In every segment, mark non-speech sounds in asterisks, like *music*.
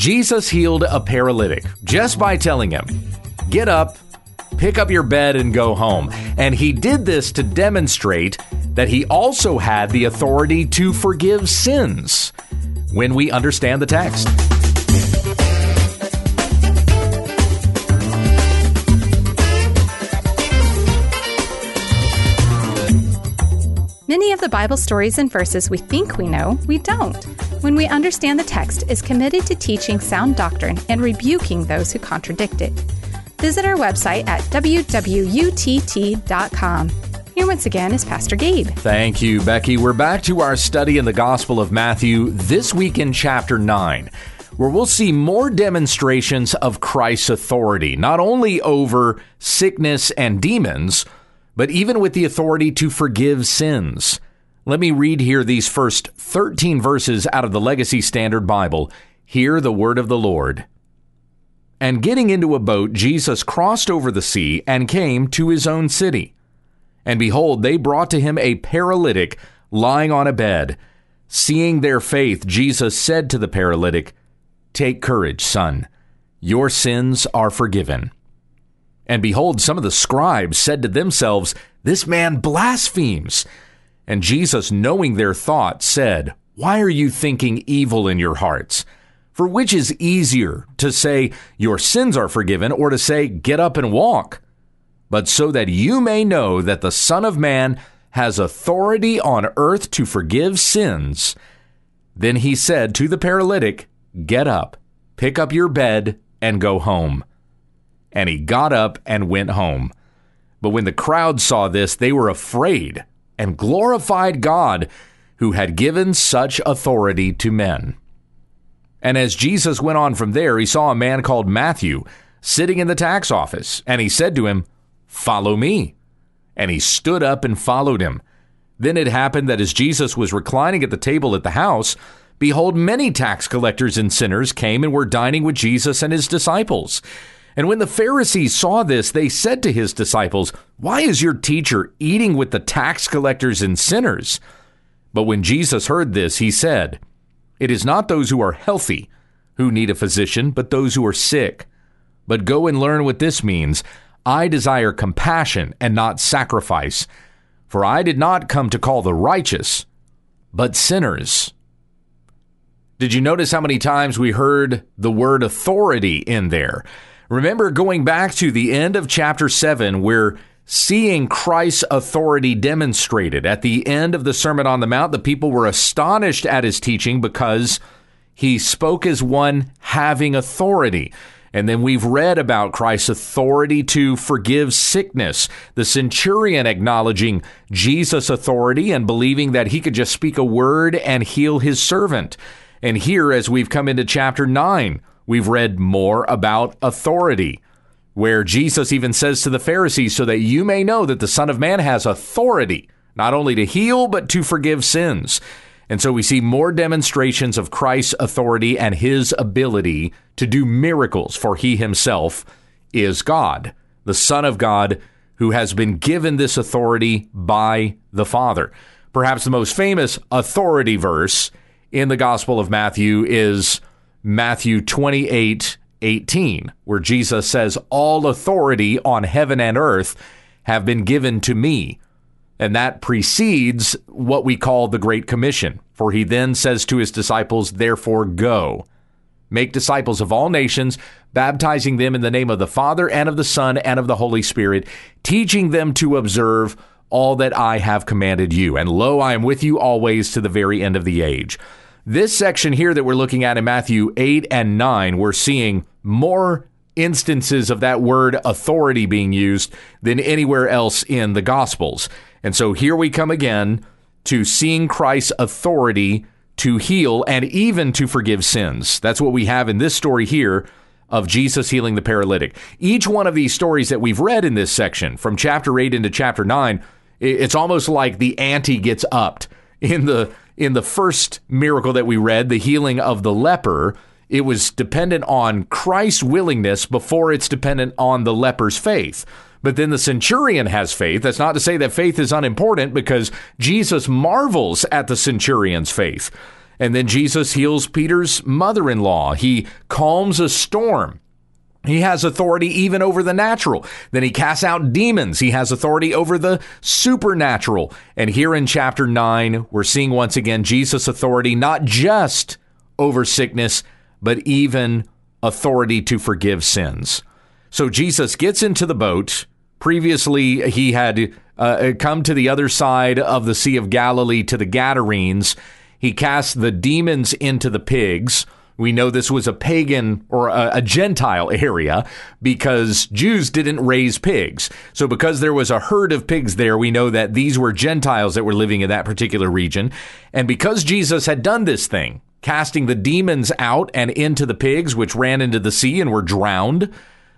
Jesus healed a paralytic just by telling him, Get up, pick up your bed, and go home. And he did this to demonstrate that he also had the authority to forgive sins when we understand the text. Of the Bible stories and verses we think we know, we don't. When we understand the text is committed to teaching sound doctrine and rebuking those who contradict it. Visit our website at www.wwutt.com. Here once again is Pastor Gabe. Thank you, Becky. We're back to our study in the Gospel of Matthew this week in chapter 9 where we'll see more demonstrations of Christ's authority, not only over sickness and demons, but even with the authority to forgive sins. Let me read here these first 13 verses out of the Legacy Standard Bible. Hear the word of the Lord. And getting into a boat, Jesus crossed over the sea and came to his own city. And behold, they brought to him a paralytic lying on a bed. Seeing their faith, Jesus said to the paralytic, Take courage, son. Your sins are forgiven. And behold, some of the scribes said to themselves, This man blasphemes. And Jesus, knowing their thoughts, said, Why are you thinking evil in your hearts? For which is easier, to say, Your sins are forgiven, or to say, Get up and walk? But so that you may know that the Son of Man has authority on earth to forgive sins. Then he said to the paralytic, Get up, pick up your bed, and go home and he got up and went home. But when the crowd saw this, they were afraid and glorified God who had given such authority to men. And as Jesus went on from there, he saw a man called Matthew sitting in the tax office, and he said to him, Follow me. And he stood up and followed him. Then it happened that as Jesus was reclining at the table at the house, behold, many tax collectors and sinners came and were dining with Jesus and his disciples. And when the Pharisees saw this, they said to his disciples, Why is your teacher eating with the tax collectors and sinners? But when Jesus heard this, he said, It is not those who are healthy who need a physician, but those who are sick. But go and learn what this means. I desire compassion and not sacrifice. For I did not come to call the righteous, but sinners. Did you notice how many times we heard the word authority in there? Remember going back to the end of chapter 7, where seeing Christ's authority demonstrated at the end of the Sermon on the Mount, the people were astonished at his teaching because he spoke as one having authority. And then we've read about Christ's authority to forgive sickness, the centurion acknowledging Jesus' authority and believing that he could just speak a word and heal his servant. And here, as we've come into chapter 9, we've read more about authority, where Jesus even says to the Pharisees, so that you may know that the Son of Man has authority, not only to heal, but to forgive sins. And so we see more demonstrations of Christ's authority and his ability to do miracles, for he himself is God, the Son of God, who has been given this authority by the Father. Perhaps the most famous authority verse in the Gospel of Matthew is Matthew 28 18, where Jesus says, All authority on heaven and earth have been given to me. And that precedes what we call the Great Commission. For he then says to his disciples, Therefore go. Make disciples of all nations, baptizing them in the name of the Father and of the Son and of the Holy Spirit, teaching them to observe all that I have commanded you. And lo, I am with you always to the very end of the age. This section here that we're looking at in Matthew 8 and 9, we're seeing more instances of that word authority being used than anywhere else in the Gospels. And so here we come again to seeing Christ's authority to heal and even to forgive sins. That's what we have in this story here of Jesus healing the paralytic. Each one of these stories that we've read in this section, from chapter 8 into chapter 9, it's almost like the ante gets upped in the in the first miracle that we read, the healing of the leper, it was dependent on Christ's willingness before it's dependent on the leper's faith. But then the centurion has faith. That's not to say that faith is unimportant because Jesus marvels at the centurion's faith. And then Jesus heals Peter's mother in law. He calms a storm. He has authority even over the natural. Then he casts out demons. He has authority over the supernatural. And here in chapter 9, we're seeing once again Jesus' authority not just over sickness, but even authority to forgive sins. So Jesus gets into the boat. Previously, he had uh, come to the other side of the Sea of Galilee to the Gadarenes. He cast the demons into the pigs. We know this was a pagan or a, a, Gentile area because Jews didn't raise pigs. So, because there was a herd of pigs there, we know that these were Gentiles that were living in that particular region. And because Jesus had done this thing, casting the demons out and into the pigs, which ran into the sea and were drowned,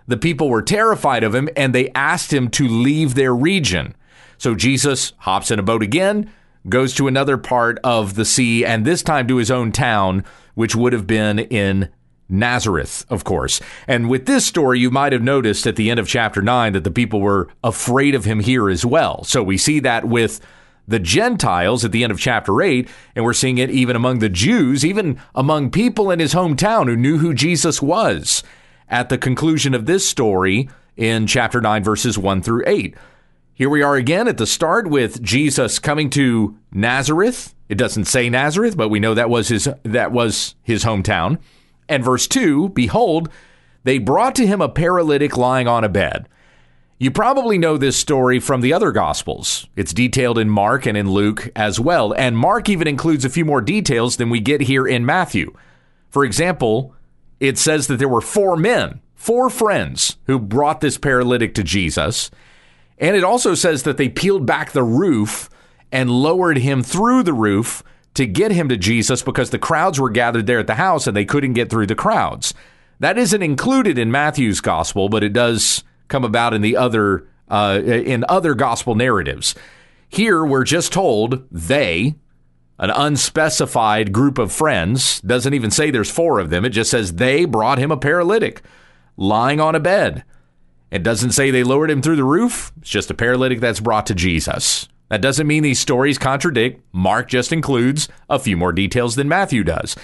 the people were terrified of him and they asked him to leave their region. So, Jesus hops in a boat again, goes to another part of the sea, and this time to his own town which would have been in Nazareth, of course. And with this story, you might have noticed at the end of chapter 9 that the people were afraid of him here as well. So we see that with the Gentiles at the end of chapter 8, and we're seeing it even among the Jews, even among people in his hometown who knew who Jesus was at the conclusion of this story in chapter 9, verses 1 through 8. Here we are again at the start with Jesus coming to Nazareth. It doesn't say Nazareth, but we know that was his that was his hometown. And verse 2, behold, they brought to him a paralytic lying on a bed. You probably know this story from the other gospels. It's detailed in Mark and in Luke as well, and Mark even includes a few more details than we get here in Matthew. For example, it says that there were four men, four friends who brought this paralytic to Jesus. And it also says that they peeled back the roof and lowered him through the roof to get him to Jesus because the crowds were gathered there at the house and they couldn't get through the crowds. That isn't included in Matthew's gospel, but it does come about in the other uh, in other gospel narratives. Here we're just told they, an unspecified group of friends, doesn't even say there's four of them. It just says they brought him a paralytic lying on a bed. It doesn't say they lowered him through the roof. It's just a paralytic that's brought to Jesus. That doesn't mean these stories contradict. Mark just includes a few more details than Matthew does.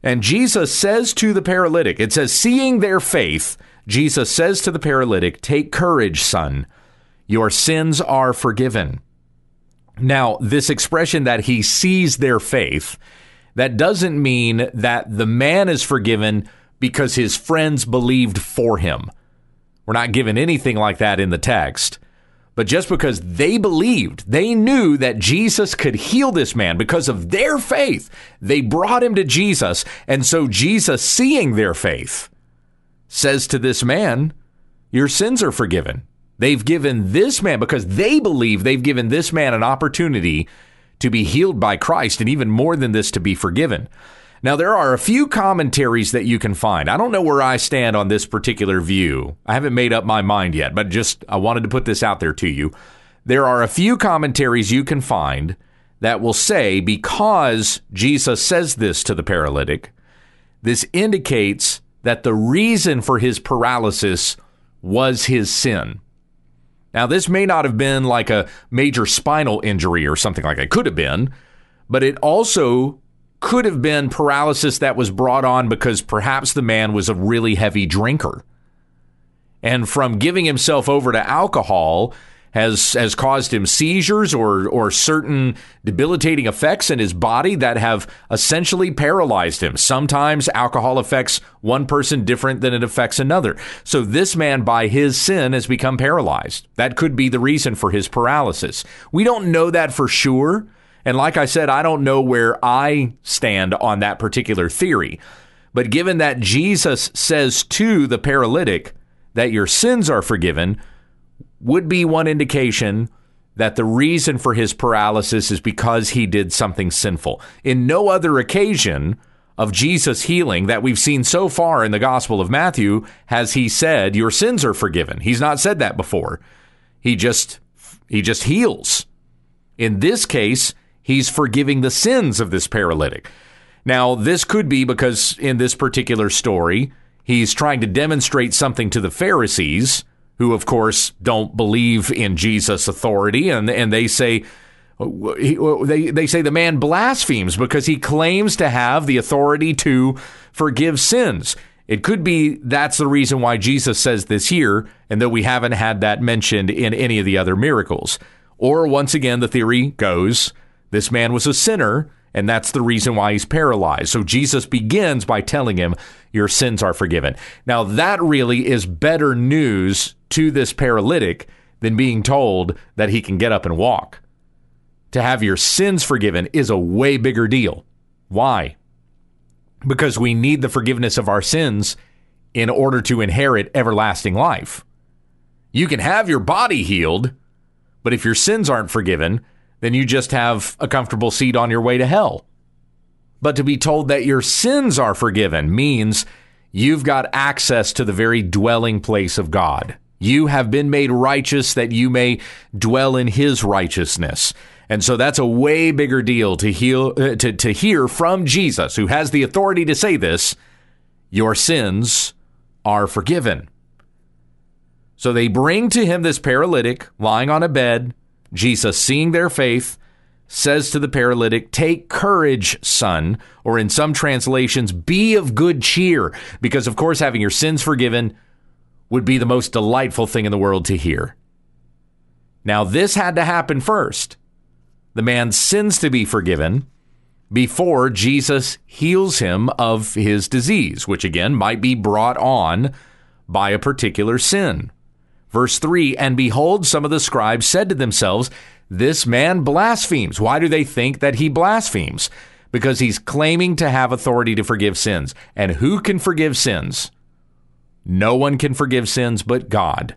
And Jesus says to the paralytic, it says, seeing their faith, Jesus says to the paralytic, Take courage, son. Your sins are forgiven. Now, this expression that he sees their faith, that doesn't mean that the man is forgiven because his friends believed for him. We're not given anything like that in the text. But just because they believed, they knew that Jesus could heal this man because of their faith, they brought him to Jesus. And so Jesus, seeing their faith, says to this man, Your sins are forgiven. They've given this man, because they believe they've given this man an opportunity to be healed by Christ, and even more than this, to be forgiven. Now, there are a few commentaries that you can find. I don't know where I stand on this particular view. I haven't made up my mind yet, but just I wanted to put this out there to you. There are a few commentaries you can find that will say because Jesus says this to the paralytic, this indicates that the reason for his paralysis was his sin. Now, this may not have been like a major spinal injury or something like it could have been, but it also could have been paralysis that was brought on because perhaps the man was a really heavy drinker. And from giving himself over to alcohol has has caused him seizures or or certain debilitating effects in his body that have essentially paralyzed him. Sometimes alcohol affects one person different than it affects another. So this man by his sin has become paralyzed. That could be the reason for his paralysis. We don't know that for sure and like I said, I don't know where I stand on that particular theory. But given that Jesus says to the paralytic that your sins are forgiven, would be one indication that the reason for his paralysis is because he did something sinful. In no other occasion of Jesus healing that we've seen so far in the Gospel of Matthew has he said your sins are forgiven. He's not said that before. He just he just heals. In this case, he's forgiving the sins of this paralytic. Now, this could be because in this particular story, he's trying to demonstrate something to the Pharisees, who, of course, don't believe in Jesus' authority, and, and they say, they, they say the man blasphemes because he claims to have the authority to forgive sins. It could be that's the reason why Jesus says this here, and that we haven't had that mentioned in any of the other miracles. Or once again, the theory goes this man was a sinner, and that's the reason why he's paralyzed. So Jesus begins by telling him, Your sins are forgiven. Now, that really is better news to this paralytic than being told that he can get up and walk. To have your sins forgiven is a way bigger deal. Why? Because we need the forgiveness of our sins in order to inherit everlasting life. You can have your body healed, but if your sins aren't forgiven, then you just have a comfortable seat on your way to hell. But to be told that your sins are forgiven means you've got access to the very dwelling place of God. You have been made righteous that you may dwell in his righteousness. And so that's a way bigger deal to heal uh, to, to hear from Jesus, who has the authority to say this, your sins are forgiven. So they bring to him this paralytic lying on a bed. Jesus, seeing their faith, says to the paralytic, Take courage, son, or in some translations, be of good cheer, because of course, having your sins forgiven would be the most delightful thing in the world to hear. Now, this had to happen first. The man's sins to be forgiven before Jesus heals him of his disease, which again might be brought on by a particular sin. Verse 3 And behold, some of the scribes said to themselves, This man blasphemes. Why do they think that he blasphemes? Because he's claiming to have authority to forgive sins. And who can forgive sins? No one can forgive sins but God.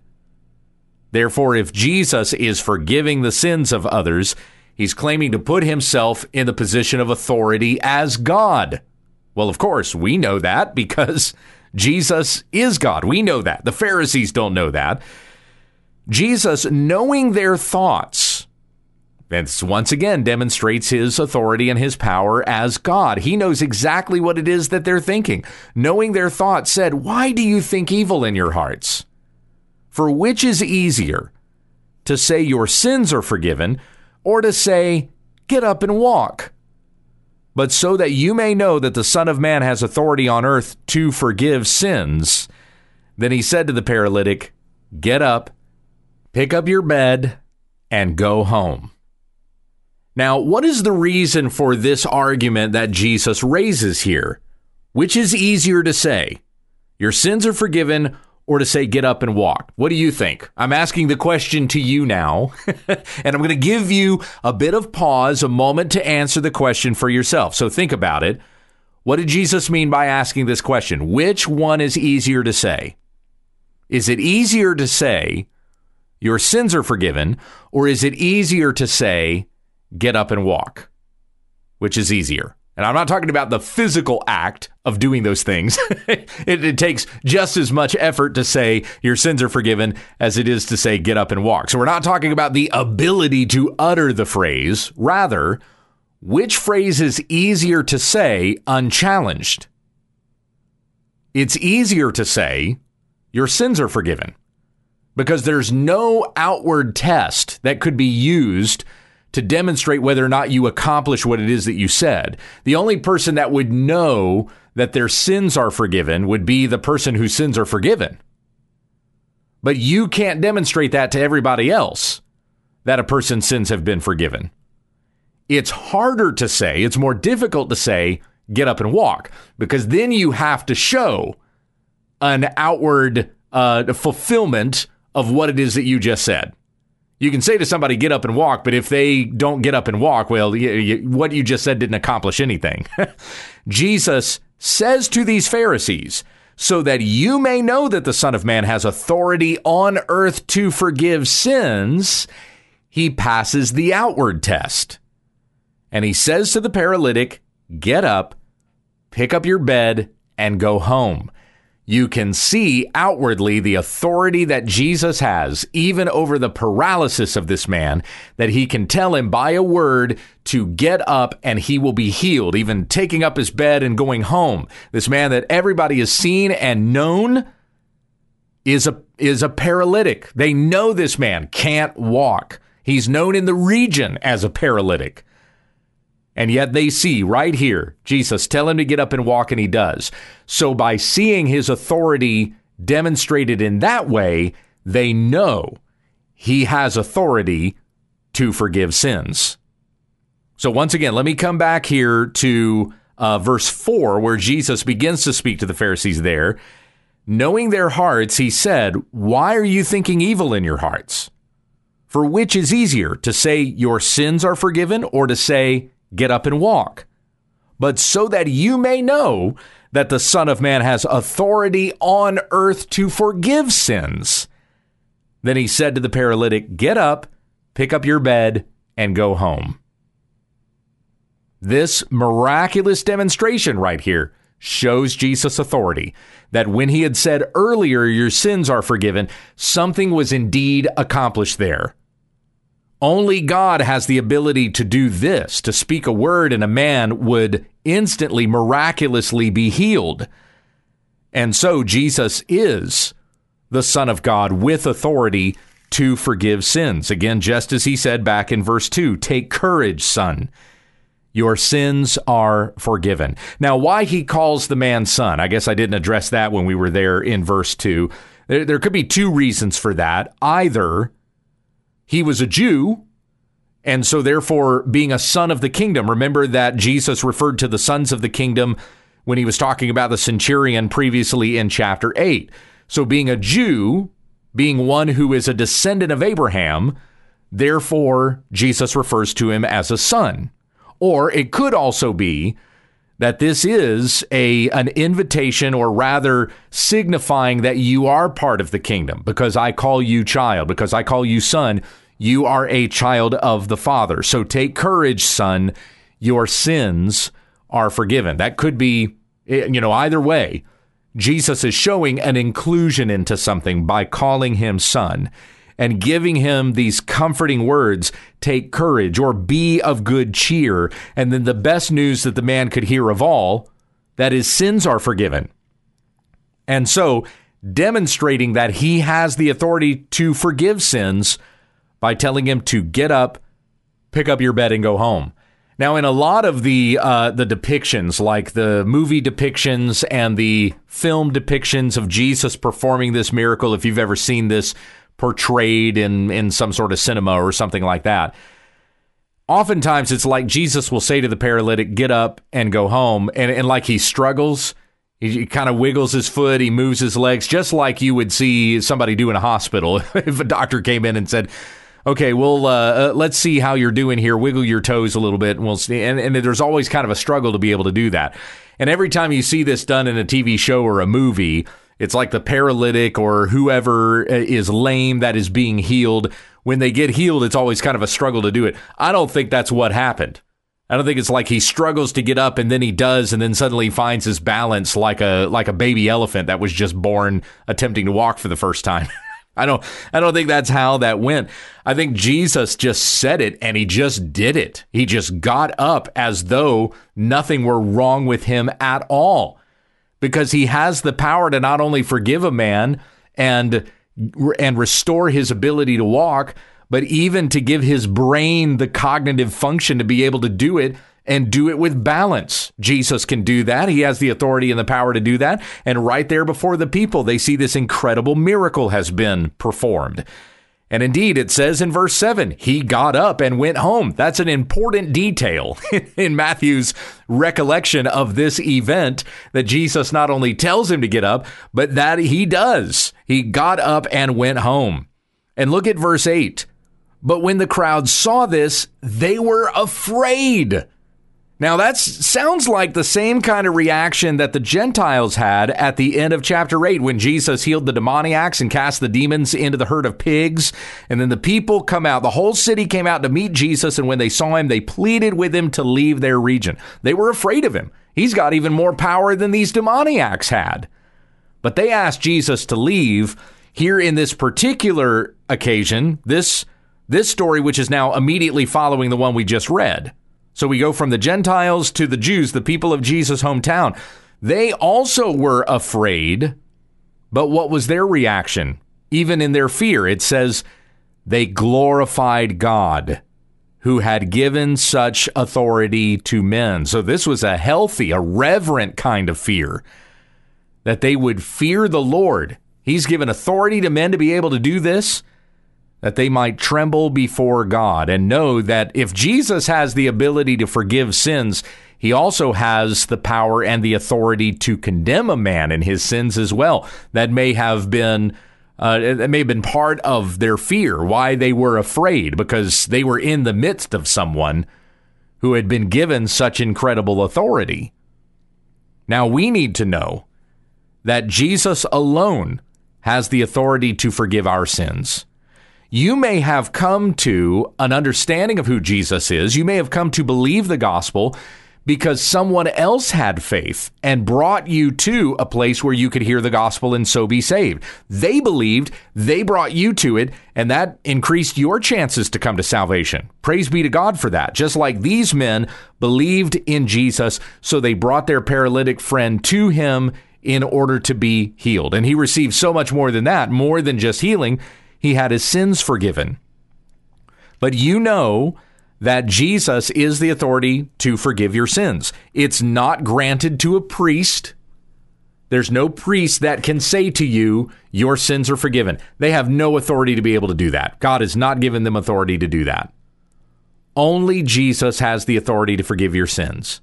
Therefore, if Jesus is forgiving the sins of others, he's claiming to put himself in the position of authority as God. Well, of course, we know that because *laughs* Jesus is God. We know that. The Pharisees don't know that. Jesus, knowing their thoughts, this once again demonstrates his authority and his power as God. He knows exactly what it is that they're thinking. Knowing their thoughts, said, Why do you think evil in your hearts? For which is easier, to say your sins are forgiven, or to say, Get up and walk? But so that you may know that the Son of Man has authority on earth to forgive sins, then he said to the paralytic, Get up, pick up your bed, and go home. Now, what is the reason for this argument that Jesus raises here? Which is easier to say? Your sins are forgiven or to say get up and walk? What do you think? I'm asking the question to you now, *laughs* and I'm going to give you a bit of pause, a moment to answer the question for yourself. So think about it. What did Jesus mean by asking this question? Which one is easier to say? Is it easier to say your sins are forgiven, or is it easier to say get up and walk, which is easier. And I'm not talking about the physical act of doing those things. *laughs* it, it, takes just as much effort to say your sins are forgiven as it is to say get up and walk. So we're not talking about the ability to utter the phrase. Rather, which phrase is easier to say unchallenged? It's easier to say your sins are forgiven because there's no outward test that could be used to demonstrate whether or not you accomplish what it is that you said. The only person that would know that their sins are forgiven would be the person whose sins are forgiven. But you can't demonstrate that to everybody else that a person's sins have been forgiven. It's harder to say, it's more difficult to say, get up and walk, because then you have to show an outward uh, fulfillment of what it is that you just said. You can say to somebody, get up and walk, but if they don't get up and walk, well, you, you, what you just said didn't accomplish anything. *laughs* Jesus says to these Pharisees, so that you may know that the Son of Man has authority on earth to forgive sins, he passes the outward test. And he says to the paralytic, Get up, pick up your bed, and go home you can see outwardly the authority that Jesus has, even over the paralysis of this man, that he can tell him by a word to get up and he will be healed, even taking up his bed and going home. This man that everybody has seen and known is a, is a paralytic. They know this man can't walk. He's known in the region as a paralytic. And yet they see right here Jesus tell him to get up and walk, and he does. So by seeing his authority demonstrated in that way, they know he has authority to forgive sins. So once again, let me come back here to uh, verse 4, where Jesus begins to speak to the Pharisees there. Knowing their hearts, he said, Why are you thinking evil in your hearts? For which is easier, to say your sins are forgiven or to say, Get up and walk? But so that you may know that the Son of Man has authority on earth to forgive sins. Then he said to the paralytic, Get up, pick up your bed, and go home. This miraculous demonstration right here shows Jesus' authority. That when he had said earlier, Your sins are forgiven, something was indeed accomplished there. Only God has the ability to do this, to speak a word, and a man would instantly, miraculously be healed. And so Jesus is the Son of God with authority to forgive sins. Again, just as he said back in verse 2 Take courage, son. Your sins are forgiven. Now, why he calls the man son, I guess I didn't address that when we were there in verse 2. There, could be two reasons for that. Either he was a Jew, and so therefore being a son of the kingdom. Remember that Jesus referred to the sons of the kingdom when he was talking about the centurion previously in chapter 8. So being a Jew, being one who is a descendant of Abraham, therefore Jesus refers to him as a son. Or it could also be that this is a an invitation or rather signifying that you are part of the kingdom. Because I call you child because I call you son you are a child of the father. So take courage son. Your sins are forgiven. That could be eh, you know either way. Jesus is showing an inclusion into something by calling him son and giving him these comforting words take courage or be of good cheer. And then the best news that the man could hear of all that his sins are forgiven. And so, demonstrating that he has the authority to forgive sins by telling him to get up, pick up your bed, and go home. Now, in a lot of the uh, the depictions, like the movie depictions and the film depictions of Jesus performing this miracle, if you've ever seen this portrayed in in some sort of cinema or something like that. Oftentimes it's like Jesus will say to the paralytic, get up and go home. And, and like he struggles, he, he kind of wiggles his foot, he moves his legs, just like you would see somebody do in a hospital *laughs* if a doctor came in and said, okay, well, uh, uh, let's see how you're doing here. Wiggle your toes a little bit, and we'll see. And, and, there's always kind of a struggle to be able to do that. And every time you see this done in a TV show or a movie, it's like the paralytic or whoever uh, is lame that is being healed. When they get healed, it's always kind of a struggle to do it. I don't think that's what happened. I don't think it's like he struggles to get up and then he does and then suddenly finds his balance like a like a baby elephant that was just born attempting to walk for the first time. *laughs* I don't I don't think that's how that went. I think Jesus just said it and he just did it. He just got up as though nothing were wrong with him at all because he has the power to not only forgive a man and and restore his ability to walk, but even to give his brain the cognitive function to be able to do it and do it with balance. Jesus can do that. He has the authority and the power to do that. And right there before the people, they see this incredible miracle has been performed. And indeed, it says in verse 7, he got up and went home. That's an important detail *laughs* in Matthew's recollection of this event that Jesus not only tells him to get up, but that he does. He got up and went home. And look at verse 8. But when the crowd saw this, they were afraid now, that sounds like the same kind of reaction that the Gentiles had at the end of chapter 8 when Jesus healed the demoniacs and cast the demons into the herd of pigs. And then the people come out, the whole city came out to meet Jesus. And when they saw him, they pleaded with him to leave their region. They were afraid of him. He's got even more power than these demoniacs had. But they asked Jesus to leave. Here in this particular occasion, this, this story, which is now immediately following the one we just read. So we go from the Gentiles to the Jews, the people of Jesus' hometown. They also were afraid, but what was their reaction? Even in their fear, it says they glorified God who had given such authority to men. So this was a healthy, a reverent kind of fear that they would fear the Lord. He's given authority to men to be able to do this, that they might tremble before God and know that if Jesus has the ability to forgive sins, he also has the power and the authority to condemn a man in his sins as well. That may have been uh, may have been part of their fear, why they were afraid, because they were in the midst of someone who had been given such incredible authority. Now we need to know that Jesus alone has the authority to forgive our sins. You may have come to an understanding of who Jesus is. You may have come to believe the gospel because someone else had faith and brought you to a place where you could hear the gospel and so be saved. They believed, they brought you to it, and that increased your chances to come to salvation. Praise be to God for that. Just like these men believed in Jesus, so they brought their paralytic friend to him in order to be healed. And he received so much more than that, more than just healing. He had his sins forgiven. But you know that Jesus is the authority to forgive your sins. It's not granted to a priest. There's no priest that can say to you, Your sins are forgiven. They have no authority to be able to do that. God has not given them authority to do that. Only Jesus has the authority to forgive your sins.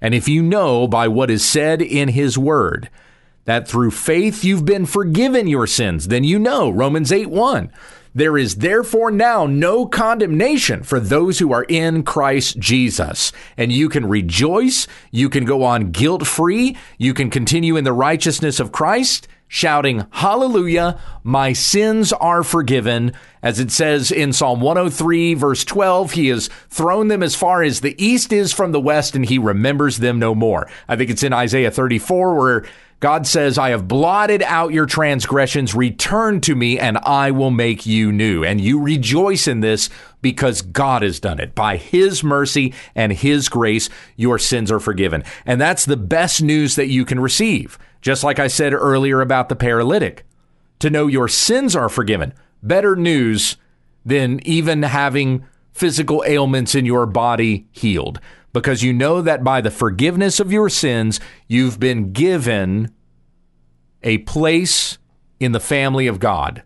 And if you know by what is said in his word that through faith you've been forgiven your sins, then you know Romans 8 1 there is therefore now no condemnation for those who are in Christ Jesus. And you can rejoice. You can go on guilt free. You can continue in the righteousness of Christ, shouting, Hallelujah, my sins are forgiven. As it says in Psalm 103, verse 12, He has thrown them as far as the east is from the west, and He remembers them no more. I think it's in Isaiah 34 where God says, I have blotted out your transgressions. Return to me and I will make you new. And you rejoice in this because God has done it. By his mercy and his grace, your sins are forgiven. And that's the best news that you can receive. Just like I said earlier about the paralytic. To know your sins are forgiven. Better news than even having physical ailments in your body healed because you know that by the forgiveness of your sins, you've been given a place in the family of God.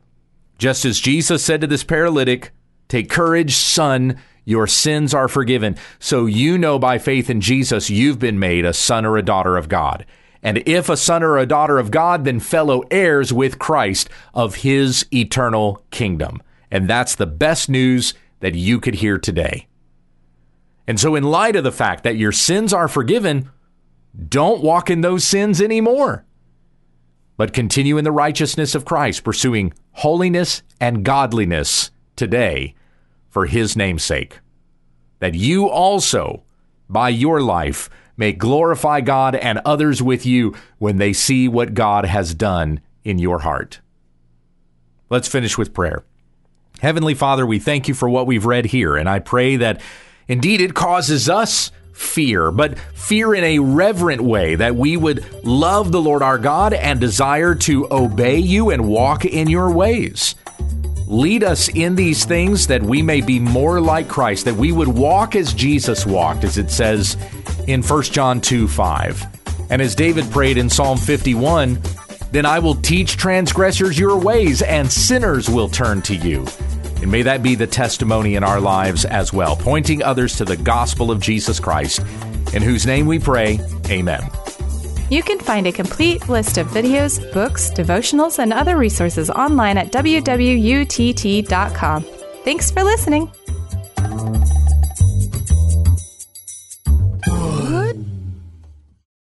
Just as Jesus said to this paralytic, Take courage, son, your sins are forgiven. So you know by faith in Jesus, you've been made a son or a daughter of God. And if a son or a daughter of God, then fellow heirs with Christ of his eternal kingdom. And that's the best news that you could hear today. And so, in light of the fact that your sins are forgiven, don't walk in those sins anymore, but continue in the righteousness of Christ, pursuing holiness and godliness today for his namesake. That you also, by your life, may glorify God and others with you when they see what God has done in your heart. Let's finish with prayer. Heavenly Father, we thank you for what we've read here, and I pray that Indeed, it causes us fear, but fear in a reverent way, that we would love the Lord our God and desire to obey you and walk in your ways. Lead us in these things that we may be more like Christ, that we would walk as Jesus walked, as it says in 1 John 2 5. And as David prayed in Psalm 51, then I will teach transgressors your ways, and sinners will turn to you. And may that be the testimony in our lives as well, pointing others to the gospel of Jesus Christ, in whose name we pray. Amen. You can find a complete list of videos, books, devotionals, and other resources online at www.wwutt.com. Thanks for listening.